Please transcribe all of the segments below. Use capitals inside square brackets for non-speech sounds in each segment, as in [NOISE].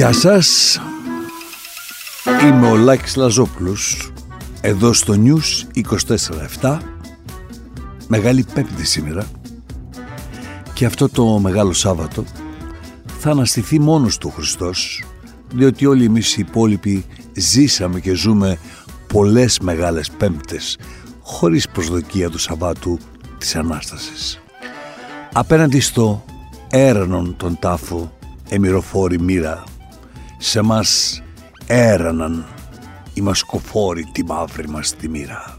Γεια σας. Είμαι ο Λάκης Λαζόπουλος Εδώ στο News 24-7 Μεγάλη πέμπτη σήμερα. Και αυτό το μεγάλο Σάββατο Θα αναστηθεί μόνος του Χριστός Διότι όλοι εμείς οι υπόλοιποι Ζήσαμε και ζούμε Πολλές μεγάλες πέμπτες Χωρίς προσδοκία του Σαββάτου Της Ανάστασης. Απέναντι στο έρανον τον τάφο εμυροφόρη μοίρα σε μας έραναν οι μασκοφόροι τη μαύρη μας τη μοίρα.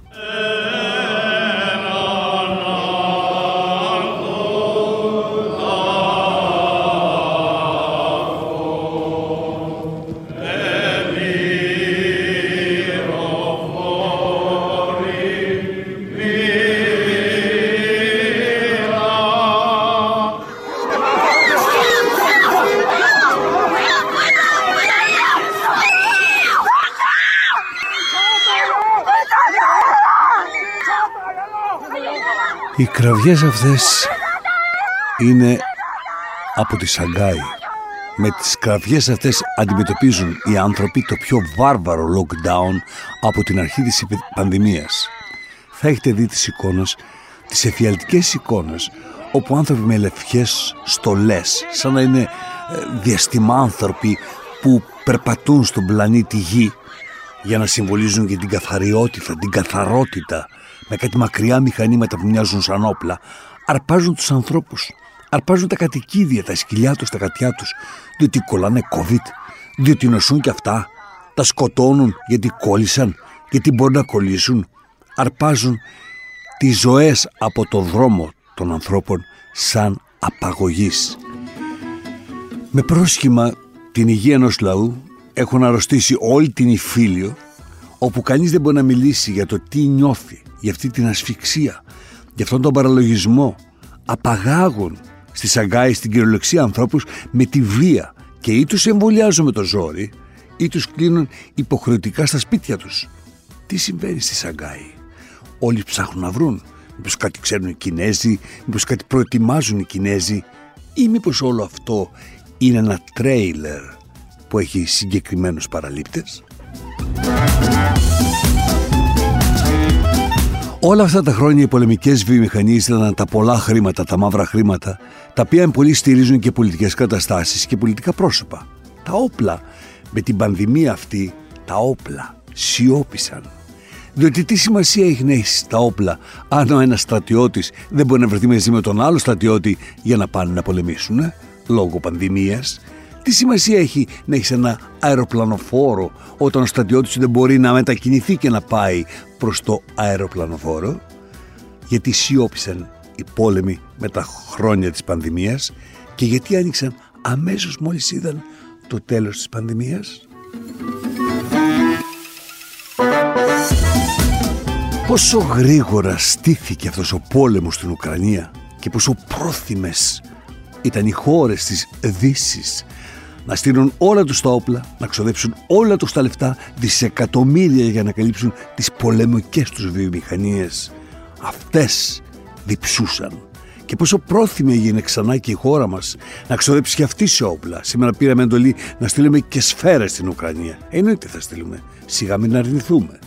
Οι κραυγές αυτές είναι από τη Σαγκάη. Με τις κραυγές αυτές αντιμετωπίζουν οι άνθρωποι το πιο βάρβαρο lockdown από την αρχή της πανδημίας. Θα έχετε δει τις εικόνες, τις εφιαλτικές εικόνες, όπου άνθρωποι με λευκές στολές, σαν να είναι ε, διαστημάνθρωποι που περπατούν στον πλανήτη Γη για να συμβολίζουν και την καθαριότητα, την καθαρότητα με κάτι μακριά μηχανήματα που μοιάζουν σαν όπλα, αρπάζουν τους ανθρώπους, αρπάζουν τα κατοικίδια, τα σκυλιά τους, τα κατιά τους, διότι κολλάνε COVID, διότι νοσούν και αυτά, τα σκοτώνουν γιατί κόλλησαν, γιατί μπορεί να κολλήσουν, αρπάζουν τις ζωές από το δρόμο των ανθρώπων σαν απαγωγής. Με πρόσχημα την υγεία ενός λαού έχουν αρρωστήσει όλη την Ιφίλιο όπου κανείς δεν μπορεί να μιλήσει για το τι νιώθει, για αυτή την ασφυξία, για αυτόν τον παραλογισμό. Απαγάγουν στη Σαγκάη, στην κυριολεξία ανθρώπους με τη βία και ή τους εμβολιάζουν με το ζόρι ή τους κλείνουν υποχρεωτικά στα σπίτια τους. Τι συμβαίνει στη Σαγκάη; Όλοι ψάχνουν να βρουν. Μήπως κάτι ξέρουν οι Κινέζοι, μήπως κάτι προετοιμάζουν οι Κινέζοι ή μήπως όλο αυτό είναι ένα τρέιλερ που έχει συγκεκριμένους παραλήπτες; Όλα αυτά τα χρόνια οι πολεμικές βιομηχανίες ήταν τα πολλά χρήματα, τα μαύρα χρήματα, τα οποία πολύ στηρίζουν και πολιτικές καταστάσεις και πολιτικά πρόσωπα. Τα όπλα με την πανδημία αυτή, τα όπλα σιώπησαν. Διότι τι σημασία έχει να έχεις τα όπλα αν ο ένας στρατιώτης δεν μπορεί να βρεθεί μαζί με τον άλλο στρατιώτη για να πάνε να πολεμήσουν, ε; λόγω πανδημίας; Τι σημασία έχει να έχεις ένα αεροπλανοφόρο όταν ο στρατιώτης δεν μπορεί να μετακινηθεί και να πάει προς το αεροπλανοφόρο γιατί σιώπησαν οι πόλεμοι με τα χρόνια της πανδημίας και γιατί άνοιξαν αμέσως μόλις είδαν το τέλος της πανδημίας. Πόσο γρήγορα στήθηκε αυτός ο πόλεμος στην Ουκρανία και πόσο πρόθυμες ήταν οι χώρες της Δύσης να στείλουν όλα τους τα όπλα, να ξοδέψουν όλα τους τα λεφτά, δισεκατομμύρια για να καλύψουν τις πολεμικές τους βιομηχανίες. Αυτές διψούσαν. Και πόσο πρόθυμη έγινε ξανά και η χώρα μας να ξοδέψει και αυτή σε όπλα. Σήμερα πήραμε εντολή να στείλουμε και σφαίρες στην Ουκρανία. Εννοείται θα στείλουμε. Σιγά μην αρνηθούμε.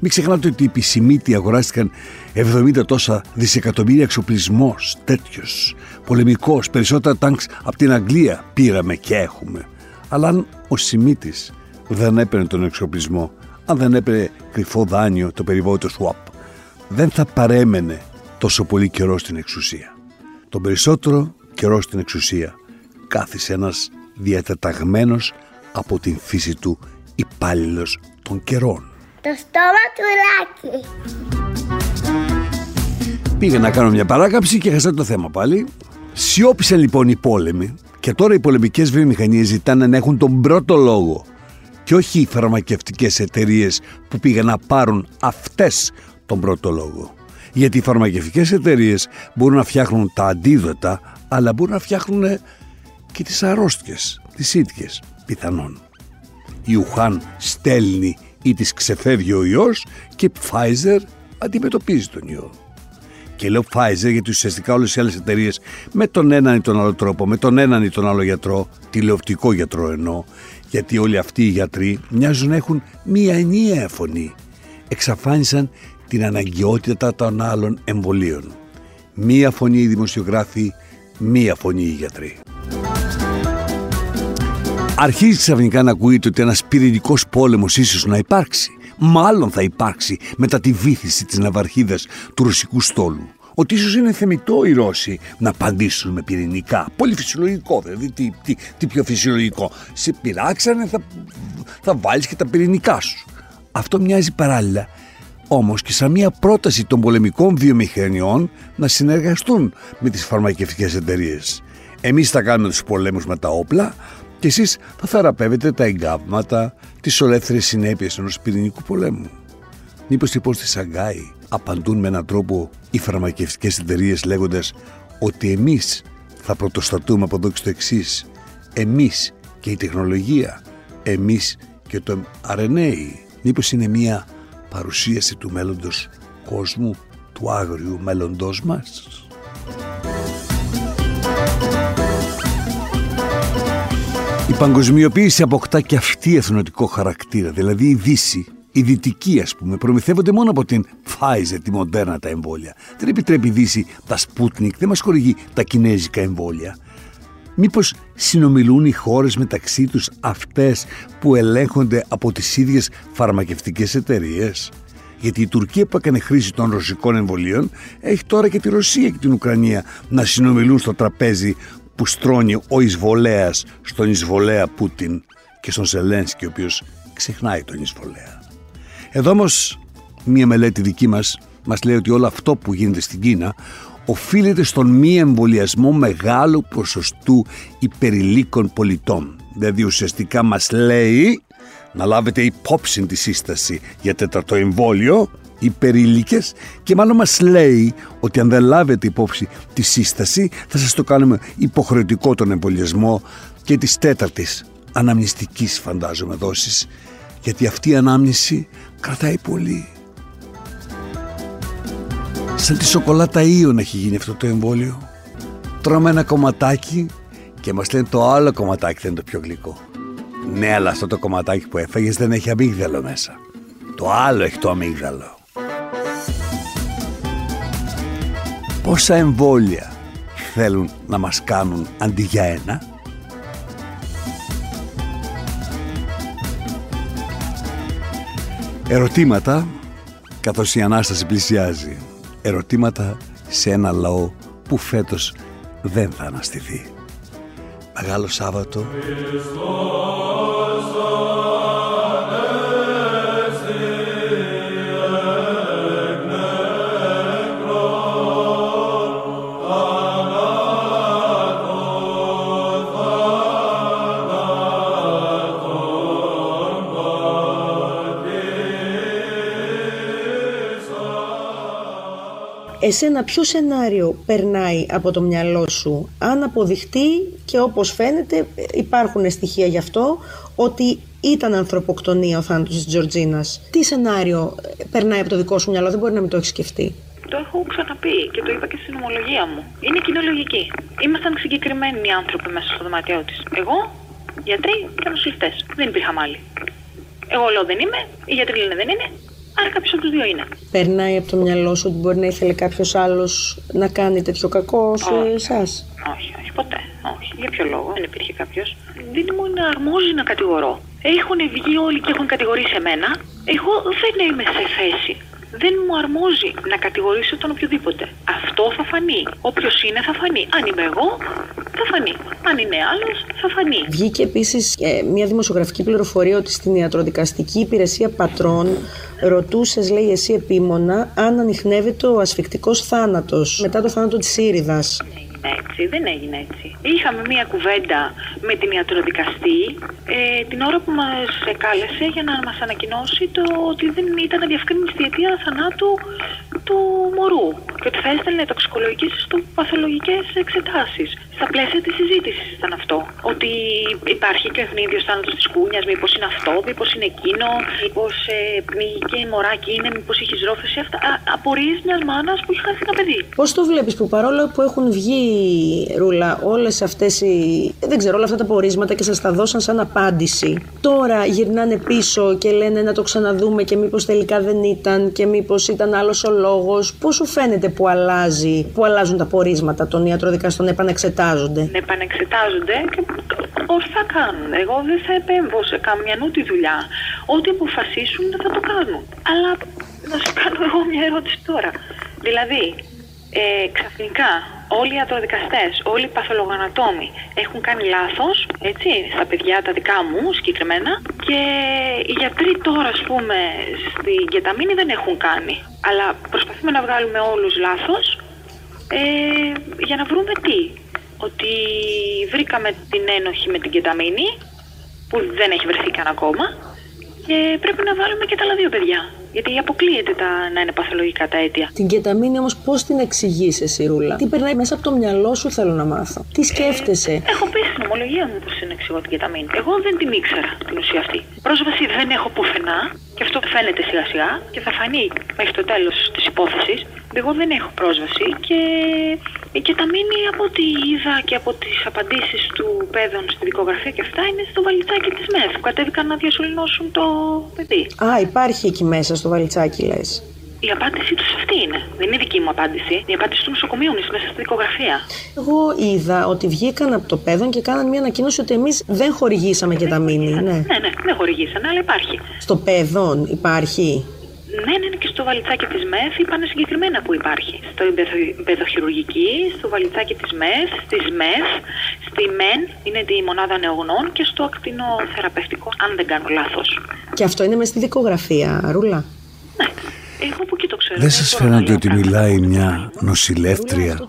Μην ξεχνάτε ότι οι επισημίτοι αγοράστηκαν 70 τόσα δισεκατομμύρια εξοπλισμός τέτοιος, πολεμικός, περισσότερα τάγκς από την Αγγλία πήραμε και έχουμε. Αλλά αν ο Σιμίτης δεν έπαιρνε τον εξοπλισμό, αν δεν έπαιρνε κρυφό δάνειο το περιβόητο swap, δεν θα παρέμενε τόσο πολύ καιρό στην εξουσία. Τον περισσότερο καιρό στην εξουσία κάθισε ένας διατεταγμένος από την φύση του υπάλληλος των καιρών το στόμα του Λάκη. Πήγα να κάνω μια παράκαψη και χασά το θέμα πάλι. Σιώπησαν λοιπόν οι πόλεμοι και τώρα οι πολεμικές βιομηχανίες ζητάνε να έχουν τον πρώτο λόγο και όχι οι φαρμακευτικές εταιρείες που πήγαν να πάρουν αυτές τον πρώτο λόγο. Γιατί οι φαρμακευτικές εταιρείες μπορούν να φτιάχνουν τα αντίδοτα αλλά μπορούν να φτιάχνουν και τις αρρώστιες, τις ίδιες πιθανόν. Η Ουχάν στέλνει ή της ξεφεύγει ο ιός και η Pfizer αντιμετωπίζει τον ιό. Και λέω Pfizer γιατί ουσιαστικά όλες οι άλλες εταιρείες με τον έναν ή τον άλλο τρόπο, με τον έναν ή τον άλλο γιατρό, τηλεοπτικό γιατρό εννοώ, γιατί όλοι αυτοί οι γιατροί μοιάζουν να έχουν μία ενιαία φωνή. Εξαφάνισαν την αναγκαιότητα των άλλων εμβολίων. Μία φωνή οι δημοσιογράφοι, μία φωνή οι γιατροί. Αρχίζει ξαφνικά να ακούγεται ότι ένας πυρηνικός πόλεμος ίσως να υπάρξει. Μάλλον θα υπάρξει μετά τη βήθηση της ναυαρχίδας του ρωσικού στόλου. Ότι ίσως είναι θεμητό οι Ρώσοι να απαντήσουν με πυρηνικά. Πολύ φυσιολογικό, δηλαδή. Τι, τι, τι πιο φυσιολογικό. Σε πειράξανε, θα, θα βάλεις και τα πυρηνικά σου. Αυτό μοιάζει παράλληλα όμως και σαν μια πρόταση των πολεμικών βιομηχανιών να συνεργαστούν με τις φαρμακευτικές εταιρείες. Εμείς θα κάνουμε τους πολέμους με τα όπλα, και εσείς θα θεραπεύετε τα εγκάβματα, τις ολέθριες συνέπειες ενός πυρηνικού πολέμου. Μήπως λοιπόν στη Σαγκάη απαντούν με έναν τρόπο οι φαρμακευτικές εταιρείες λέγοντας ότι εμείς θα πρωτοστατούμε από εδώ και στο εξής. Εμείς και η τεχνολογία, εμείς και το RNA. Μήπως είναι μια παρουσίαση του μέλλοντος κόσμου, του άγριου μέλλοντός μας; Η παγκοσμιοποίηση αποκτά και αυτή εθνοτικό χαρακτήρα, δηλαδή η Δύση, η Δυτική ας πούμε, προμηθεύονται μόνο από την Pfizer, τη μοντέρνα τα εμβόλια. Δεν επιτρέπει η Δύση τα Sputnik, δεν μας χορηγεί τα κινέζικα εμβόλια. Μήπως συνομιλούν οι χώρες μεταξύ τους αυτές που ελέγχονται από τις ίδιες φαρμακευτικές εταιρείες; Γιατί η Τουρκία που έκανε χρήση των ρωσικών εμβολίων έχει τώρα και τη Ρωσία και την Ουκρανία να συνομιλούν στο τραπέζι που στρώνει ο εισβολέας στον εισβολέα Πούτιν και στον Ζελένσκι ο οποίος ξεχνάει τον εισβολέα. Εδώ όμως μία μελέτη δική μας μας λέει ότι όλο αυτό που γίνεται στην Κίνα οφείλεται στον μη εμβολιασμό μεγάλου ποσοστού υπερηλίκων πολιτών. Δηλαδή ουσιαστικά μας λέει να λάβετε υπόψη τη σύσταση για τέταρτο εμβόλιο υπερήλικες και μάλλον μας λέει ότι αν δεν λάβετε υπόψη τη σύσταση θα σας το κάνουμε υποχρεωτικό τον εμβολιασμό και της τέταρτης αναμνηστικής φαντάζομαι δόσης γιατί αυτή η ανάμνηση κρατάει πολύ. Σαν τη σοκολάτα ίων έχει γίνει αυτό το εμβόλιο. Τρώμε ένα κομματάκι και μας λένε το άλλο κομματάκι δεν είναι το πιο γλυκό. Ναι, αλλά αυτό το κομματάκι που έφαγες δεν έχει αμύγδαλο μέσα. Το άλλο έχει το αμύγδαλο. Πόσα εμβόλια θέλουν να μας κάνουν αντί για ένα; Ερωτήματα καθώς η Ανάσταση πλησιάζει. Ερωτήματα σε ένα λαό που φέτος δεν θα αναστηθεί. Μεγάλο Σάββατο. Εσένα ποιο σενάριο περνάει από το μυαλό σου αν αποδειχτεί και όπως φαίνεται υπάρχουν στοιχεία γι' αυτό ότι ήταν ανθρωποκτονία ο θάνατος της Τζορτζίνας. Τι σενάριο περνάει από το δικό σου μυαλό, δεν μπορεί να μην το έχεις σκεφτεί. Το έχω ξαναπεί και το είπα και στην ομολογία μου. Είναι κοινολογική. Ήμασταν συγκεκριμένοι άνθρωποι μέσα στο δωμάτιό της. Εγώ, γιατροί και νοσηλευτές. Δεν υπήρχαν άλλοι. Εγώ λέω δεν είμαι, οι γιατροί λένε δεν είναι, Άρα κάποιος από τους δύο είναι. Περνάει από το μυαλό σου ότι μπορεί να ήθελε κάποιος άλλος να κάνει τέτοιο κακό σε εσάς; Όχι, όχι, ποτέ. Όχι. Για ποιο λόγο δεν υπήρχε κάποιος. Δεν μου αρμόζει να κατηγορώ. Έχουν βγει όλοι και έχουν κατηγορήσει εμένα. Εγώ δεν είμαι σε θέση δεν μου αρμόζει να κατηγορήσω τον οποιοδήποτε. Αυτό θα φανεί. Όποιος είναι θα φανεί. Αν είμαι εγώ, θα φανεί. Αν είναι άλλος, θα φανεί. Βγήκε επίσης ε, μια δημοσιογραφική πληροφορία ότι στην ιατροδικαστική υπηρεσία πατρών ρωτούσες, λέει εσύ επίμονα, αν ανοιχνεύεται ο ασφικτικός θάνατος μετά το θάνατο της Ήριδα. Έγινε έτσι, δεν έγινε έτσι. Είχαμε μία κουβέντα με την ιατροδικαστή ε, την ώρα που μας κάλεσε για να μας ανακοινώσει το ότι δεν ήταν διευκρίνηση αιτία θανάτου του μωρού και ότι θα έστελνε τοξικολογικές στο παθολογικές εξετάσεις. Στα πλαίσια της συζήτησης ήταν αυτό. Ότι υπάρχει και ο ευνίδιος θάνατος της κούνιας, μήπως είναι αυτό, μήπως είναι εκείνο, μήπως ε, μηγική η μωράκι είναι, μήπως έχει ζρώφεση. Αυτά απορίες μιας μάνας που έχει χάσει ένα παιδί. Πώς το βλέπεις που παρόλο που έχουν βγει, Ρούλα, όλες αυτές οι, δεν ξέρω, όλα αυτά τα πορίσματα και σας τα δώσαν σαν απάντηση, τώρα γυρνάνε πίσω και λένε να το ξαναδούμε και μήπως τελικά δεν ήταν και μήπως ήταν άλλος ο λόγος. Πώς σου φαίνεται που αλλάζει, που αλλάζουν τα πορίσματα των ιατροδικαστών, επανεξετάζονται. Επανεξετάζονται και ορθά κάνουν. Εγώ δεν θα επέμβω σε καμιά τη δουλειά. Ό,τι αποφασίσουν θα το κάνουν. Αλλά να σου κάνω εγώ μια ερώτηση τώρα. Δηλαδή, ε, ξαφνικά όλοι οι ιατροδικαστές, όλοι οι παθολογανατόμοι έχουν κάνει λάθος, έτσι, στα παιδιά τα δικά μου συγκεκριμένα και οι γιατροί τώρα, ας πούμε, στην κεταμίνη δεν έχουν κάνει. Αλλά προσπαθούμε να βγάλουμε όλους λάθος ε, για να βρούμε τι. Ότι βρήκαμε την ένοχη με την κεταμίνη, που δεν έχει βρεθεί καν ακόμα, και πρέπει να βάλουμε και τα άλλα δύο παιδιά. Γιατί αποκλείεται τα, να είναι παθολογικά τα αίτια. Την κεταμίνη όμως πώς την εξηγείς εσύ, Ρούλα; Τι περνάει μέσα από το μυαλό σου, θέλω να μάθω. Τι σκέφτεσαι; Ε, έχω πει στην ομολογία μου πώ την εξηγώ την κεταμίνη. Εγώ δεν την ήξερα την ουσία αυτή. Πρόσβαση δεν έχω πουθενά και αυτό φαίνεται σιγά σιγά και θα φανεί μέχρι το τέλος της υπόθεσης. Εγώ δεν έχω πρόσβαση και η κεταμίνη από ό,τι είδα και από τις απαντήσεις του παιδών στη δικογραφία και αυτά είναι στο βαλιτσάκι της ΜΕΘ που κατέβηκαν να διασωληνώσουν το παιδί. Α, υπάρχει εκεί μέσα στο βαλιτσάκι, λες. Η απάντησή τους αυτή είναι. Δεν είναι δική μου απάντηση. Η απάντηση του νοσοκομείου είναι μέσα στη δικογραφία. Εγώ είδα ότι βγήκαν από το παιδόν και κάναν μια ανακοίνωση ότι εμείς δεν χορηγήσαμε και τα μήνυ. Ναι. ναι, ναι, δεν χορηγήσανε, αλλά υπάρχει. Στο παιδόν υπάρχει; Ναι, ναι, ναι, και στο βαλιτσάκι της ΜΕΘ είπαν συγκεκριμένα που υπάρχει. Στο παιδοχειρουργική, στο βαλιτσάκι της ΜΕΘ, στη ΜΕΘ, στη ΜΕΝ, είναι τη μονάδα νεογνών και στο ακτινοθεραπευτικό, αν δεν κάνω λάθος. Και αυτό είναι μες στη δικογραφία, Ρούλα; Ναι. Εγώ που και το ξέρω. Δεν σας φαίνεται ότι μιλάει μια νοσηλεύτρια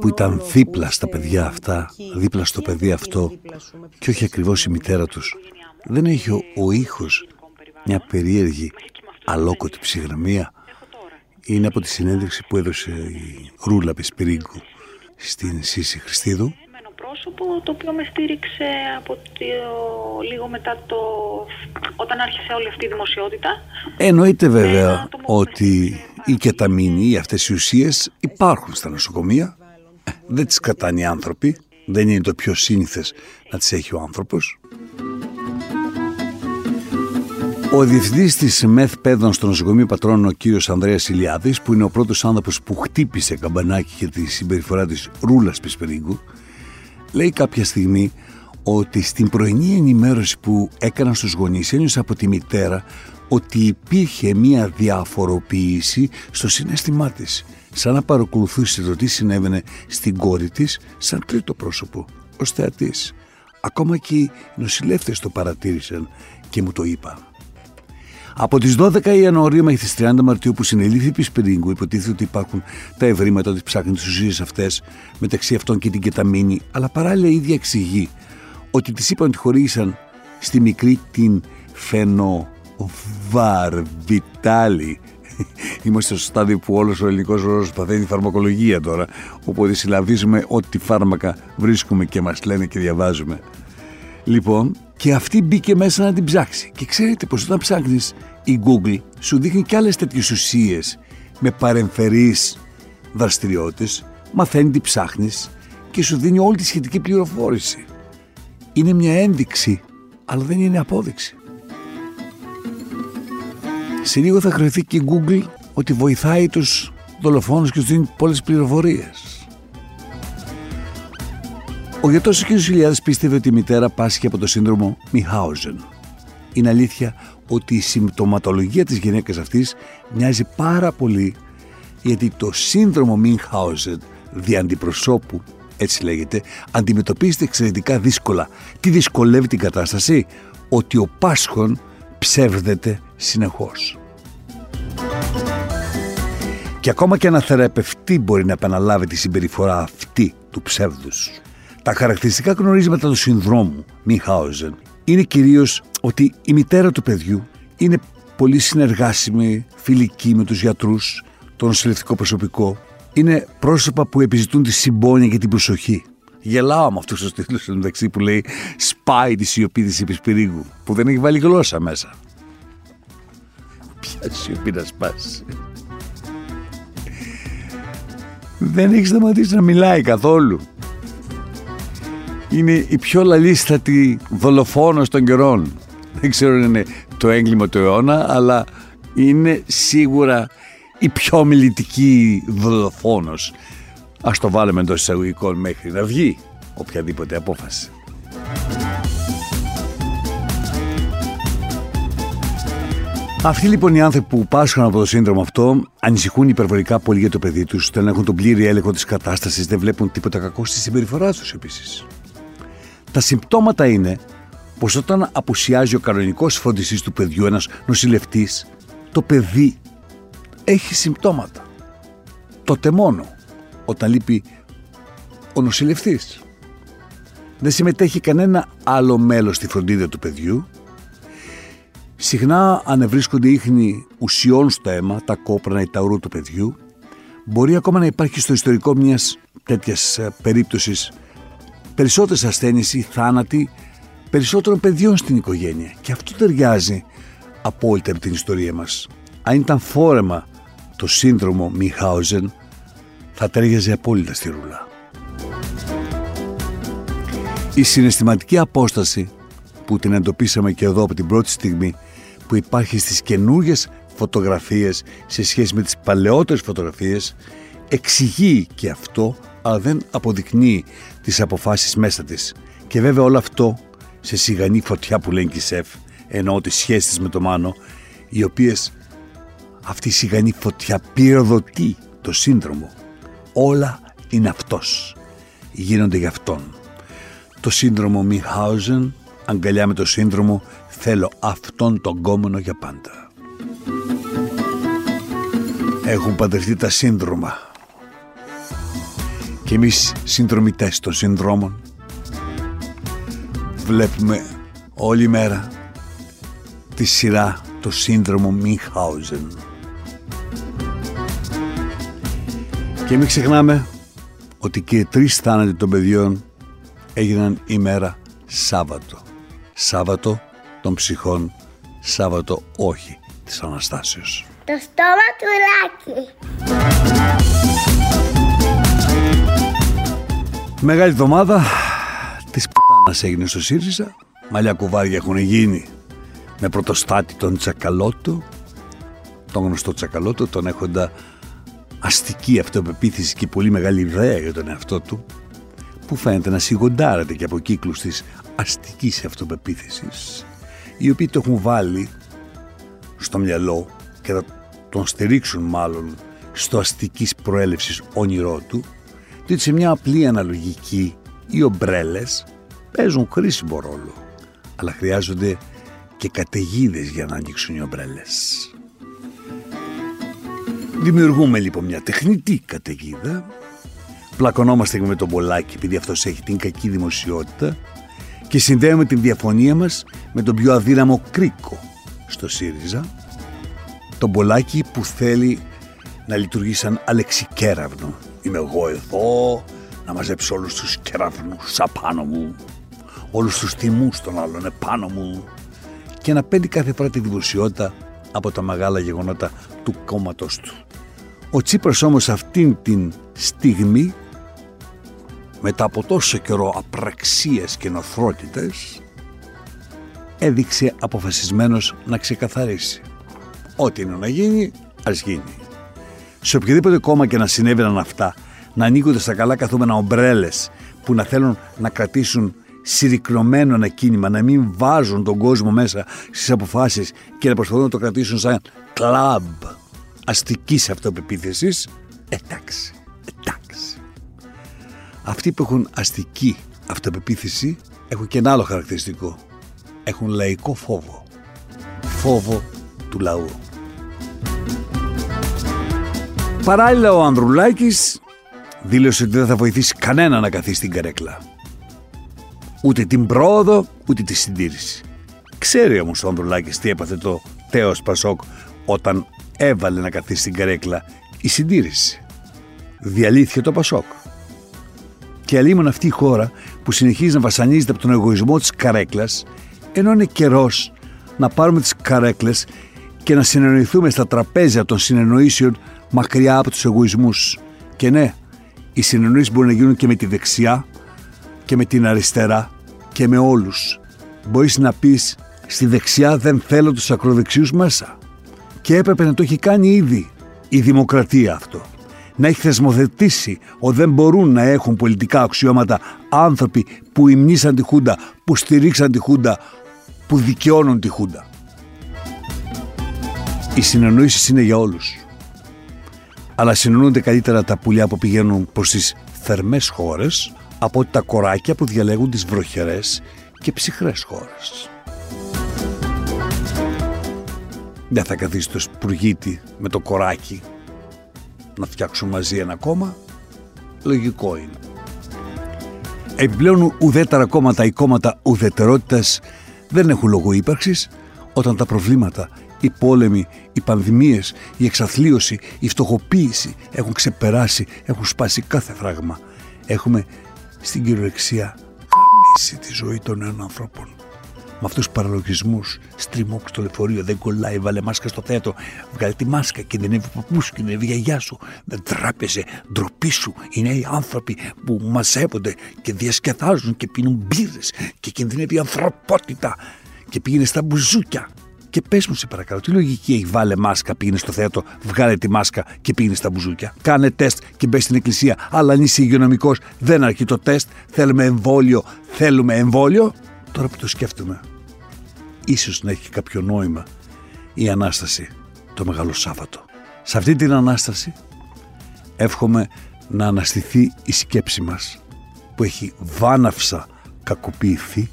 που ήταν δίπλα στα παιδιά αυτά, δίπλα στο παιδί αυτό και όχι ακριβώς η μητέρα τους. Δεν έχει ο, ο ήχος μια περίεργη αλόκοτη ψυχραιμία. Είναι από τη συνέντευξη που έδωσε η Ρούλα Πεσπυρίγκου στην Σύση Χριστίδου πρόσωπο το οποίο με στήριξε από το, λίγο μετά το... όταν άρχισε όλη αυτή η δημοσιότητα. Εννοείται βέβαια ότι οι κεταμίνοι ή αυτές οι ουσίες υπάρχουν στα νοσοκομεία. Ε, δεν τις κατάνει οι άνθρωποι. Δεν είναι το πιο σύνηθες να τις έχει ο άνθρωπος. Ο διευθυντής της ΜΕΘ Παιδών στο νοσοκομείο Πατρών, ο κύριος Ανδρέας Ηλιάδης, που είναι ο πρώτος άνθρωπος που χτύπησε καμπανάκι για τη συμπεριφορά της Ρούλας Πισπερίγκου, λέει κάποια στιγμή ότι στην πρωινή ενημέρωση που έκαναν στους γονείς ένιωσε από τη μητέρα ότι υπήρχε μία διαφοροποίηση στο συνέστημά της σαν να παρακολουθούσε το τι συνέβαινε στην κόρη της σαν τρίτο πρόσωπο, ως θεατής. Ακόμα και οι νοσηλεύτες το παρατήρησαν και μου το είπαν. Από τις 12 Ιανουαρίου μέχρι τις 30 Μαρτίου που συνελήφθη η Πισπυρίγκου, υποτίθεται ότι υπάρχουν τα ευρήματα ότι ψάχνουν τις ουσίες αυτές, μεταξύ αυτών και την κεταμίνη, αλλά παράλληλα η ίδια εξηγεί ότι της είπαν ότι χωρίσαν στη μικρή την φαινοβαρβιτάλη. [LAUGHS] Είμαστε στο στάδιο που όλος ο ελληνικός ρόλο παθαίνει φαρμακολογία τώρα. Οπότε συλλαβίζουμε ό,τι φάρμακα βρίσκουμε και μας λένε και διαβάζουμε. Λοιπόν, και αυτή μπήκε μέσα να την ψάξει. Και ξέρετε πως όταν ψάχνεις η Google σου δείχνει και άλλες τέτοιες ουσίες με παρεμφερείς δραστηριότητες, μαθαίνει τι ψάχνεις και σου δίνει όλη τη σχετική πληροφόρηση. Είναι μια ένδειξη, αλλά δεν είναι απόδειξη. Σε λίγο θα χρεωθεί και η Google ότι βοηθάει τους δολοφόνους και τους δίνει πολλές πληροφορίες. Ο γιατρός ο κ. Χιλιάδη πίστευε ότι η μητέρα πάσχει από το σύνδρομο Μιχάουζεν. Είναι αλήθεια ότι η συμπτωματολογία της γυναίκας αυτής μοιάζει πάρα πολύ γιατί το σύνδρομο Μινχάουζεν δι' αντιπροσώπου, έτσι λέγεται, αντιμετωπίζεται εξαιρετικά δύσκολα. Τι δυσκολεύει την κατάσταση; Ότι ο Πάσχων ψεύδεται συνεχώς. Και ακόμα και ένα θεραπευτή μπορεί να επαναλάβει τη συμπεριφορά αυτή αυτή του ψεύδους. Τα χαρακτηριστικά γνωρίσματα του συνδρόμου Μιχάουζεν είναι κυρίως ότι η μητέρα του παιδιού είναι πολύ συνεργάσιμη, φιλική με τους γιατρούς, το νοσηλευτικό προσωπικό. Είναι πρόσωπα που επιζητούν τη συμπόνια και την προσοχή. Γελάω με αυτούς τους τίτλους μεταξύ που λέει Σπάει τη σιωπή της Επισπυρίγου, που δεν έχει βάλει γλώσσα μέσα. Ποια σιωπή να σπάσει. Δεν έχεις σταματήσει να μιλάει καθόλου. Είναι η πιο λαλίστατη δολοφόνος των καιρών. Δεν ξέρω αν είναι το έγκλημα του αιώνα, αλλά είναι σίγουρα η πιο μιλητική δολοφόνος. Ας το βάλουμε εντός εισαγωγικών μέχρι να βγει οποιαδήποτε απόφαση. Αυτοί λοιπόν οι άνθρωποι που πάσχουν από το σύνδρομο αυτό ανησυχούν υπερβολικά πολύ για το παιδί τους, δεν έχουν τον πλήρη έλεγχο της κατάστασης, δεν βλέπουν τίποτα κακό στη συμπεριφορά τους επίσης. Τα συμπτώματα είναι πως όταν απουσιάζει ο κανονικός φροντιστής του παιδιού, ένας νοσηλευτής, το παιδί έχει συμπτώματα. Τότε μόνο όταν λείπει ο νοσηλευτής. Δεν συμμετέχει κανένα άλλο μέλος στη φροντίδα του παιδιού. Συχνά ανεβρίσκονται ίχνη ουσιών στο αίμα, τα κόπρανα ή τα ουρού του παιδιού. Μπορεί ακόμα να υπάρχει στο ιστορικό μιας τέτοιας ε, περίπτωσης περισσότερες ασθένειες ή θάνατοι περισσότερων παιδιών στην οικογένεια. Και αυτό ταιριάζει απόλυτα με την ιστορία μας. Αν ήταν φόρεμα το σύνδρομο Μιχάουζεν, θα ταιριάζει απόλυτα στη ρούλα. Η συναισθηματική απόσταση που την εντοπίσαμε και εδώ από την πρώτη στιγμή που υπάρχει στις καινούργιες φωτογραφίες σε σχέση με τις παλαιότερες φωτογραφίες εξηγεί και αυτό αλλά δεν αποδεικνύει τις αποφάσεις μέσα της. Και βέβαια όλο αυτό σε σιγανή φωτιά που λένε και σεφ, εννοώ τις σχέσεις με το Μάνο, οι οποίες αυτή η σιγανή φωτιά πυροδοτεί το σύνδρομο. Όλα είναι αυτός. Γίνονται για αυτόν. Το σύνδρομο Μιχάουζεν, αγκαλιά με το σύνδρομο, θέλω αυτόν τον κόμμονο για πάντα. Έχουν παντρευτεί τα σύνδρομα. Και εμείς συνδρομητές των συνδρόμων βλέπουμε όλη μέρα τη σειρά το σύνδρομο Μιχάουζεν. Και μην ξεχνάμε ότι και οι τρεις θάνατοι των παιδιών έγιναν ημέρα Σάββατο. Σάββατο των ψυχών, Σάββατο όχι της Αναστάσεως. Το στόμα του Λάκη. Μεγάλη εβδομάδα. Της πουτάνας έγινε στο ΣΥΡΙΖΑ. Μαλλιά κουβάρια έχουν γίνει με πρωτοστάτη τον Τσακαλώτο, τον γνωστό Τσακαλώτο, τον έχοντα αστική αυτοπεποίθηση και πολύ μεγάλη ιδέα για τον εαυτό του, που φαίνεται να σιγοντάρεται και από κύκλους της αστικής αυτοπεποίθησης, οι οποίοι το έχουν βάλει στο μυαλό και θα τον στηρίξουν μάλλον στο αστικής προέλευσης όνειρό του, διότι σε μια απλή αναλογική οι ομπρέλες παίζουν χρήσιμο ρόλο, αλλά χρειάζονται και καταιγίδες για να ανοίξουν οι ομπρέλες. Δημιουργούμε λοιπόν μια τεχνητή καταιγίδα, πλακωνόμαστε με τον Πολάκη επειδή αυτός έχει την κακή δημοσιότητα και συνδέουμε την διαφωνία μας με τον πιο αδύναμο κρίκο στο ΣΥΡΙΖΑ, τον Πολάκη που θέλει να λειτουργεί σαν αλεξικέραυνο. Είμαι εγώ εδώ να μαζέψω όλους τους κεραυνούς απάνω μου, όλους τους τιμούς των άλλων επάνω μου και να παίρνει κάθε φορά τη δημοσιότητα από τα μεγάλα γεγονότα του κόμματος του. Ο Τσίπρας όμως αυτήν την στιγμή μετά από τόσο καιρό απραξίες και νοθρότητες έδειξε αποφασισμένος να ξεκαθαρίσει. Ό,τι είναι να γίνει, ας γίνει. Σε οποιοδήποτε κόμμα και να συνέβαιναν αυτά, να ανοίγονται στα καλά καθόμενα ομπρέλες που να θέλουν να κρατήσουν συρρυκνωμένο ένα κίνημα, να μην βάζουν τον κόσμο μέσα στις αποφάσεις και να προσπαθούν να το κρατήσουν σαν κλαμπ αστικής αυτοπεποίθησης, εντάξει, εντάξει. Αυτοί που έχουν αστική αυτοπεποίθηση έχουν και ένα άλλο χαρακτηριστικό. Έχουν λαϊκό φόβο. Φόβο του λαού. Παράλληλα ο Ανδρουλάκης δήλωσε ότι δεν θα βοηθήσει κανένα να καθίσει στην καρέκλα. Ούτε την πρόοδο, ούτε τη συντήρηση. Ξέρει όμως ο Ανδρουλάκης τι έπαθε το Τέος Πασόκ όταν έβαλε να καθίσει στην καρέκλα η συντήρηση. Διαλύθηκε το Πασόκ. Και αλλήμον αυτή η χώρα που συνεχίζει να βασανίζεται από τον εγωισμό της καρέκλας ενώ είναι καιρός να πάρουμε τις καρέκλες και να συνεννοηθούμε στα τραπέζια των συνεννοήσεων μακριά από τους εγωισμούς. Και ναι, οι συνεννοήσεις μπορούν να γίνουν και με τη δεξιά και με την αριστερά και με όλους. Μπορείς να πεις στη δεξιά δεν θέλω τους ακροδεξιούς μέσα. Και έπρεπε να το έχει κάνει ήδη η δημοκρατία αυτό. Να έχει θεσμοθετήσει ότι δεν μπορούν να έχουν πολιτικά αξιώματα άνθρωποι που υμνήσαν τη Χούντα, που στηρίξαν τη Χούντα, που δικαιώνουν τη Χούντα. Οι συνεννοήσεις είναι για όλους. Αλλά συνεννοούνται καλύτερα τα πουλιά που πηγαίνουν προς τις θερμές χώρες από τα κοράκια που διαλέγουν τις βροχερές και ψυχρές χώρες. Δεν θα καθίσει το σπουργίτι με το κοράκι να φτιάξουν μαζί ένα κόμμα. Λογικό είναι. Επιπλέον ουδέτερα κόμματα ή κόμματα ουδετερότητας δεν έχουν λόγο ύπαρξης όταν τα προβλήματα, οι πόλεμοι, οι πανδημίες, η εξαθλίωση, η φτωχοποίηση έχουν ξεπεράσει, έχουν σπάσει κάθε φράγμα. Έχουμε στην κυριολεξία καμίσει τη ζωή των νέων ανθρώπων. Με αυτούς τους παραλογισμούς, στριμώξ στο λεωφορείο, δεν κολλάει, βάλε μάσκα στο θέατρο. Βγάλε τη μάσκα, κινδυνεύει ο παππούς σου, κινδυνεύει η γιαγιά σου. Δεν τράπεζε, ντροπή σου. Οι νέοι άνθρωποι που μαζεύονται και διασκεδάζουν και πίνουν μπύρες και κινδυνεύει η ανθρωπότητα. Και πήγαινε στα μπουζούκια. Και πες μου, σε παρακαλώ, τι λογική έχει βάλε μάσκα, πήγαινε στο θέατρο, βγάλε τη μάσκα και πήγαινε στα μπουζούκια. Κάνε τεστ και μπες στην εκκλησία. Αλλά αν είσαι υγειονομικός, δεν αρκεί το τεστ. Θέλουμε εμβόλιο, θέλουμε εμβόλιο. Τώρα που το σκέφτομαι, ίσως να έχει κάποιο νόημα η Ανάσταση το Μεγάλο Σάββατο. Σε αυτή την Ανάσταση εύχομαι να αναστηθεί η σκέψη μας που έχει βάναυσα κακοποιηθεί,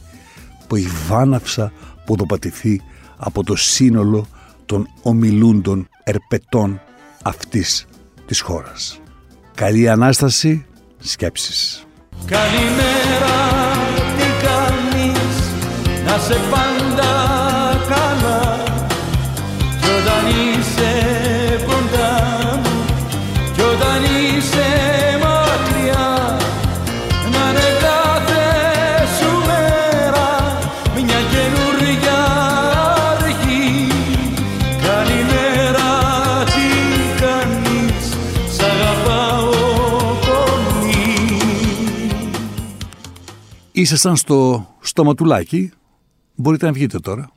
που έχει βάναυσα ποδοπατηθεί από το σύνολο των ομιλούντων ερπετών αυτής της χώρας. Καλή Ανάσταση, σκέψεις. Καλημέρα, τι κάνεις, να σε πάντα Ήσασταν στο στοματουλάκι, μπορείτε να βγείτε τώρα.